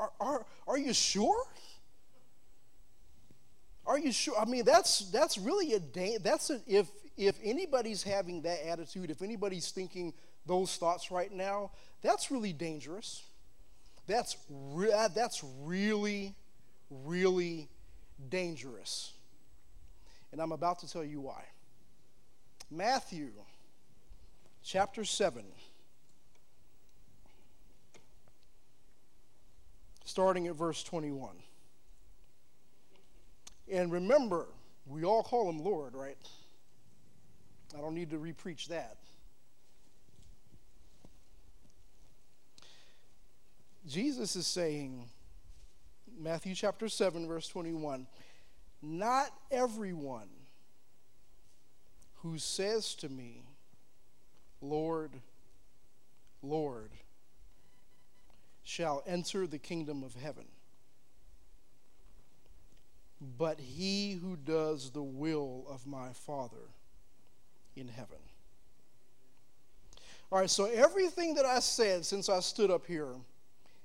Are, are, are you sure? Are you sure? I mean, that's that's really a da- that's a, if if anybody's having that attitude, if anybody's thinking those thoughts right now, that's really dangerous. That's re- uh, that's really really dangerous. And I'm about to tell you why. Matthew chapter 7 starting at verse 21. And remember, we all call him Lord, right? I don't need to repreach that. Jesus is saying, Matthew chapter 7, verse 21, not everyone who says to me, Lord, Lord, shall enter the kingdom of heaven but he who does the will of my Father in heaven. All right, so everything that I said since I stood up here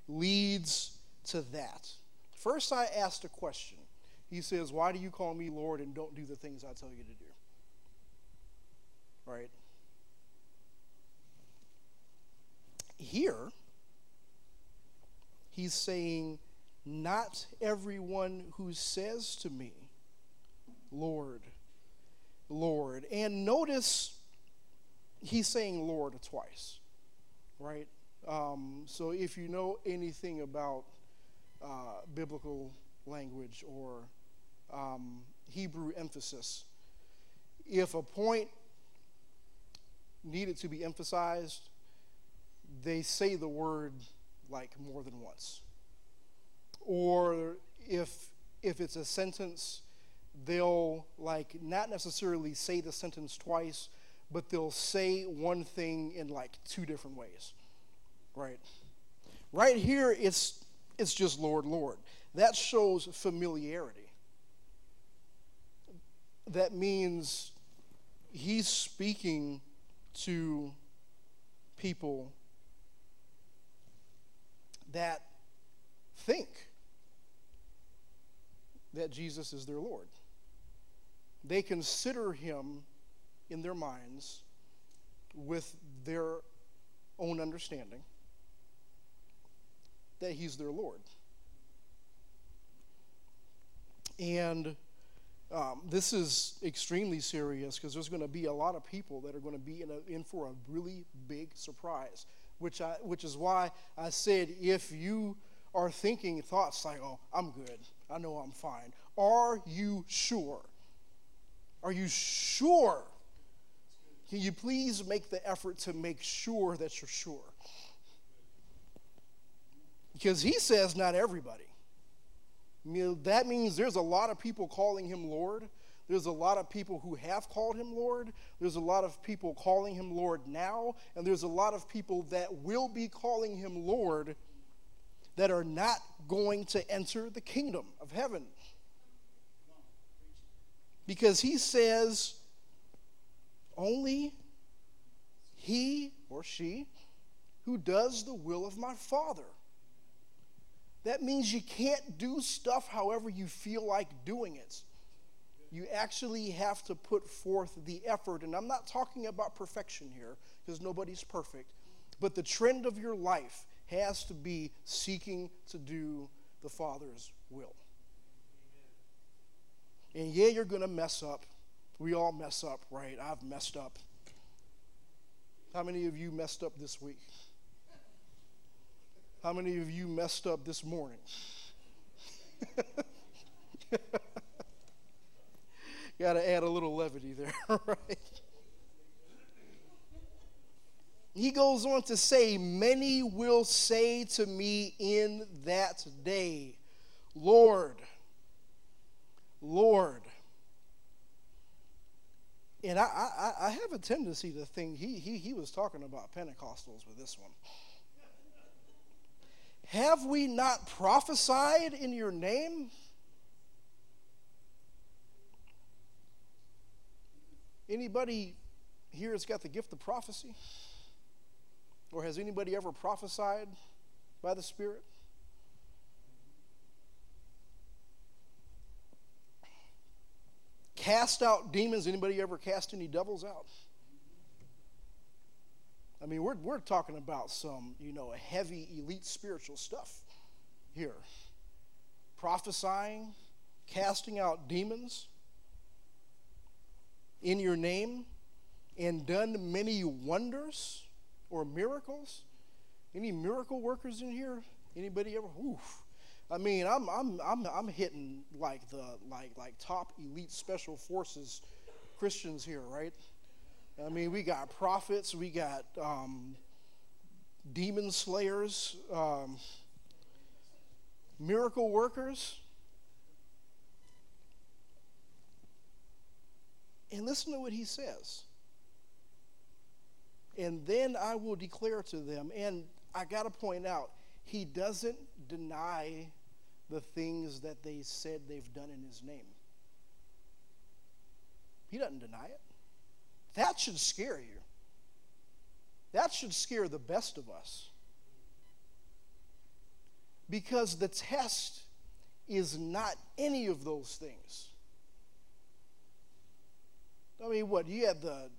leads to that. First, I asked a question. He says, Why do you call me Lord and don't do the things I tell you to do? Right? here, he's saying, Not everyone who says to me, Lord, Lord. And notice he's saying Lord twice, right? Um, so if you know anything about uh, biblical language or um, Hebrew emphasis, if a point needed to be emphasized, they say the word like more than once. Or if if it's a sentence, they'll like not necessarily say the sentence twice, but they'll say one thing in like two different ways. Right? Right here it's it's just Lord, Lord. That shows familiarity. That means he's speaking to people that think that Jesus is their Lord. They consider him in their minds with their own understanding that he's their Lord. And um, this is extremely serious because there's going to be a lot of people that are going to be in, a, in for a really big surprise, which, I, which is why I said if you are thinking thoughts like, oh, I'm good, I know I'm fine, are you sure? Are you sure? Can you please make the effort to make sure that you're sure? Because he says not everybody. I mean, that means there's a lot of people calling him Lord. There's a lot of people who have called him Lord. There's a lot of people calling him Lord now. And there's a lot of people that will be calling him Lord that are not going to enter the kingdom of heaven. Because he says, only he or she who does the will of my Father. That means you can't do stuff however you feel like doing it. You actually have to put forth the effort. And I'm not talking about perfection here, because nobody's perfect. But the trend of your life has to be seeking to do the Father's will. And yeah, you're going to mess up. We all mess up, right? I've messed up. How many of you messed up this week? How many of you messed up this morning? Got to add a little levity there, right? He goes on to say, Many will say to me in that day, Lord, Lord. And I, I, I have a tendency to think he, he, he was talking about Pentecostals with this one. Have we not prophesied in your name? Anybody here has got the gift of prophecy? Or has anybody ever prophesied by the Spirit? Cast out demons. Anybody ever cast any devils out? I mean, we're, we're talking about some, you know, heavy, elite spiritual stuff here. Prophesying, casting out demons in your name, and done many wonders or miracles. Any miracle workers in here? Anybody ever? Oof. I mean, I'm, I'm, I'm, I'm hitting like the like like top elite special forces Christians here, right? I mean, we got prophets, we got um, demon slayers, um, miracle workers. And listen to what he says. And then I will declare to them, and I got to point out, he doesn't deny the things that they said they've done in his name. He doesn't deny it. That should scare you. That should scare the best of us. Because the test is not any of those things. I mean, what? You had the,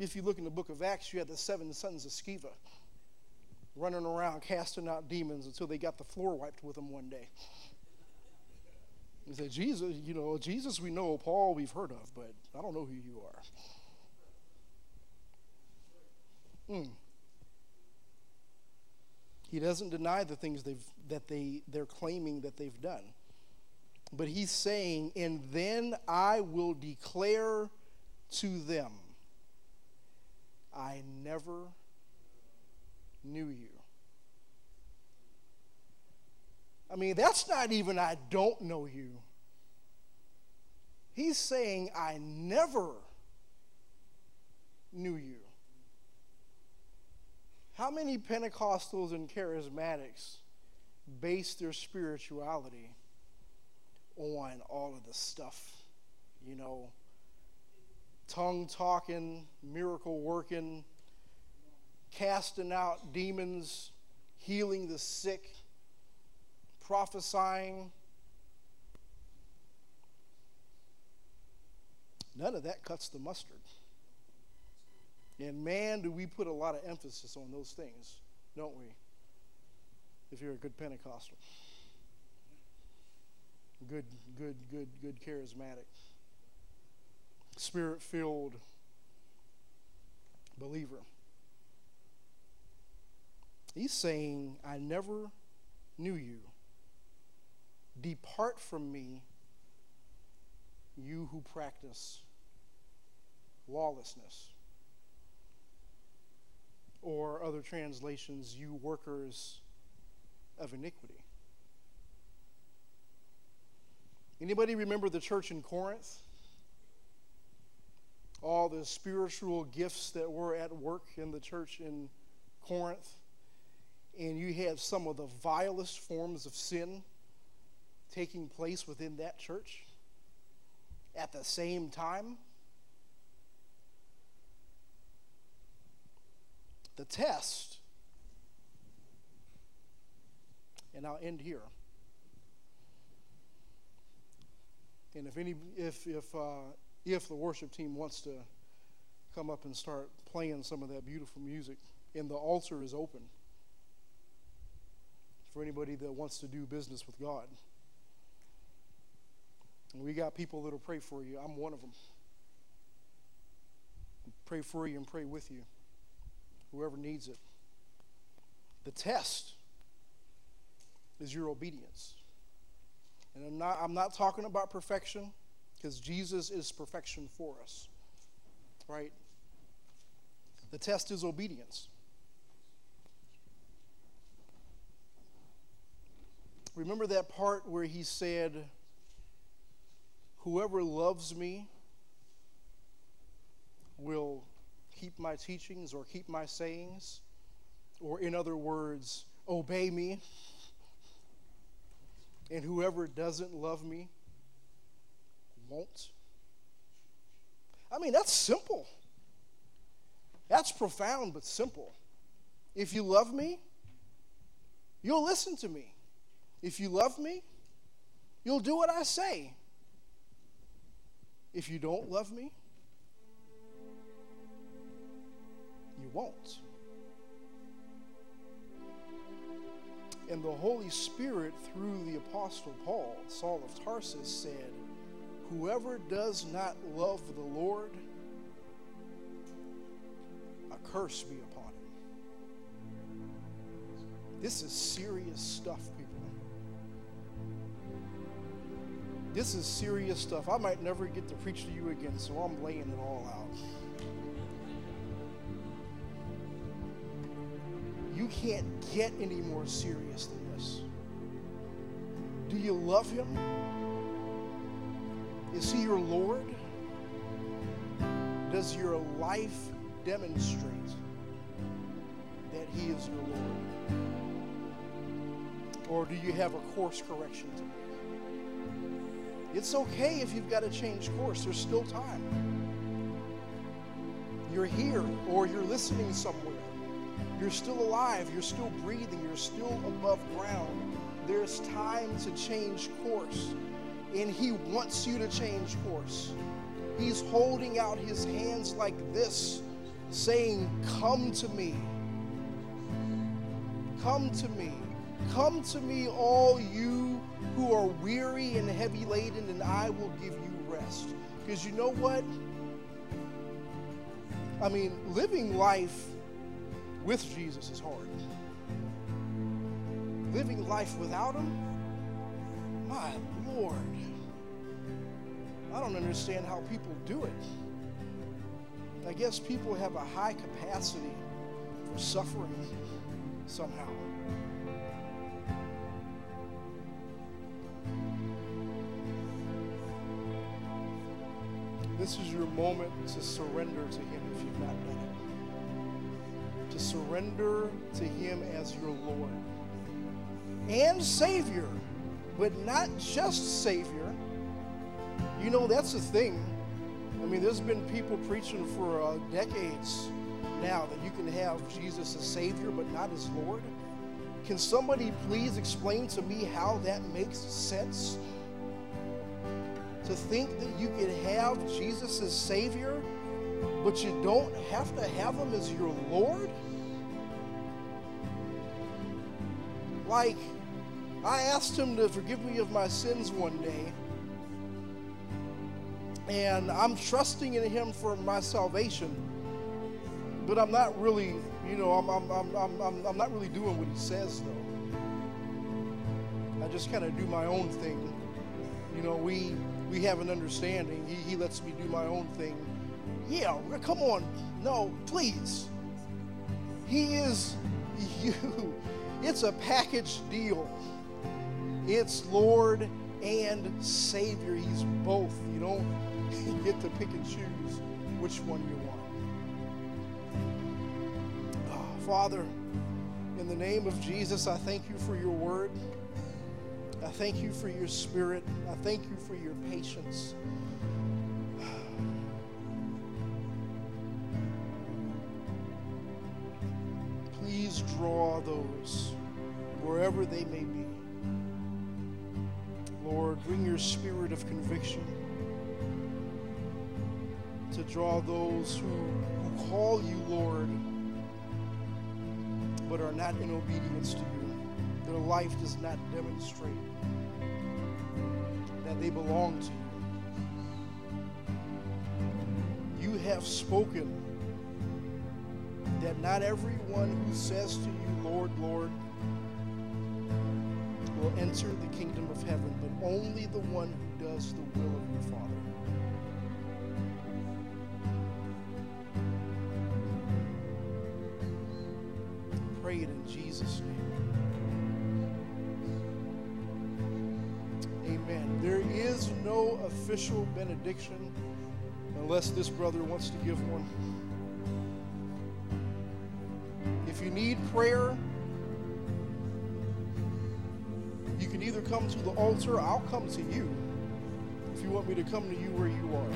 if you look in the book of Acts, you had the seven sons of Sceva. running around casting out demons until they got the floor wiped with them one day. He said, Jesus, you know, Jesus we know, Paul we've heard of, but I don't know who you are. Hmm. He doesn't deny the things they've, that they, they're claiming that they've done. But he's saying, and then I will declare to them, I never knew you. I mean, that's not even I don't know you. He's saying, I never knew you. How many Pentecostals and charismatics base their spirituality on all of the stuff? You know, tongue talking, miracle working, casting out demons, healing the sick, prophesying. None of that cuts the mustard. And man, do we put a lot of emphasis on those things, don't we? If you're a good Pentecostal, good, good, good, good charismatic, spirit filled believer. He's saying, I never knew you. Depart from me, you who practice lawlessness. Or other translations, you workers of iniquity. Anybody remember the church in Corinth? All the spiritual gifts that were at work in the church in Corinth. And you had some of the vilest forms of sin taking place within that church at the same time. The test, and I'll end here. And if any, if if uh, if the worship team wants to come up and start playing some of that beautiful music, and the altar is open for anybody that wants to do business with God. We got people that'll pray for you. I'm one of them. Pray for you and pray with you, whoever needs it. The test is your obedience. And I'm not, I'm not talking about perfection because Jesus is perfection for us, right? The test is obedience. Remember that part where he said, Whoever loves me will keep my teachings or keep my sayings, or in other words, obey me. And whoever doesn't love me won't. I mean, that's simple. That's profound but simple. If you love me, you'll listen to me. If you love me, you'll do what I say. If you don't love me, you won't. And the Holy Spirit, through the Apostle Paul, Saul of Tarsus, said, Whoever does not love the Lord, a curse be upon him. This is serious stuff, This is serious stuff. I might never get to preach to you again, so I'm laying it all out. You can't get any more serious than this. Do you love Him? Is He your Lord? Does your life demonstrate that He is your Lord? Or do you have a course correction to make? It's okay if you've got to change course, there's still time. You're here or you're listening somewhere. You're still alive, you're still breathing, you're still above ground. There's time to change course. And He wants you to change course. He's holding out His hands like this, saying, Come to me. Come to me. Come to me, all you who are weary and heavy laden, and I will give you rest. Because you know what? I mean, living life with Jesus is hard. Living life without Him, my Lord. I don't understand how people do it. I guess people have a high capacity for suffering somehow. This is your moment to surrender to Him if you've not done it. To surrender to Him as your Lord and Savior, but not just Savior. You know, that's the thing. I mean, there's been people preaching for uh, decades now that you can have Jesus as Savior, but not as Lord. Can somebody please explain to me how that makes sense? To think that you could have Jesus as Savior, but you don't have to have Him as your Lord? Like, I asked Him to forgive me of my sins one day and I'm trusting in Him for my salvation. But I'm not really, you know, I'm, I'm, I'm, I'm, I'm not really doing what He says, though. I just kind of do my own thing. You know, we we have an understanding. He, he lets me do my own thing. Yeah, come on. No, please. He is you. It's a package deal. It's Lord and Savior. He's both. You don't get to pick and choose which one you want. Ah, Father, in the name of Jesus, I thank you for your word. I thank you for your spirit. I thank you for your patience. Please draw those wherever they may be. Lord, bring your spirit of conviction to draw those who, who call you Lord but are not in obedience to you. Their life does not demonstrate that they belong to you. You have spoken that not everyone who says to you, Lord, Lord, will enter the kingdom of heaven, but only the one who does the will of your Father. Official benediction unless this brother wants to give one. If you need prayer, you can either come to the altar, I'll come to you if you want me to come to you where you are.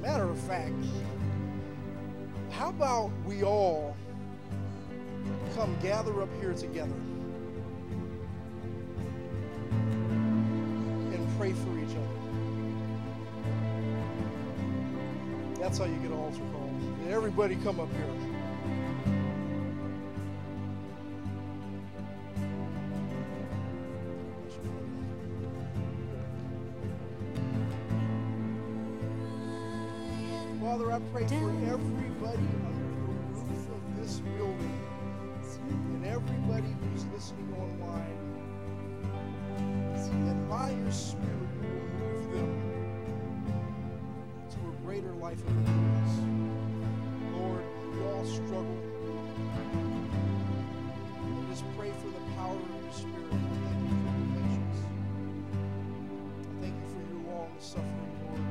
Matter of fact, how about we all come gather up here together pray for each other? That's how you get an altar call. Everybody come up here. Power of your Spirit. Thank you for your patience. Thank you for your long suffering, Lord.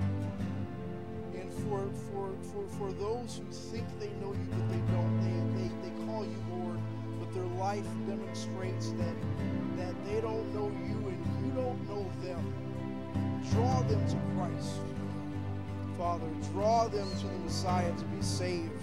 And for, for, for, for those who think they know you, but they don't, they, they, they call you Lord, but their life demonstrates that, that they don't know you and you don't know them. Draw them to Christ. Father, draw them to the Messiah to be saved.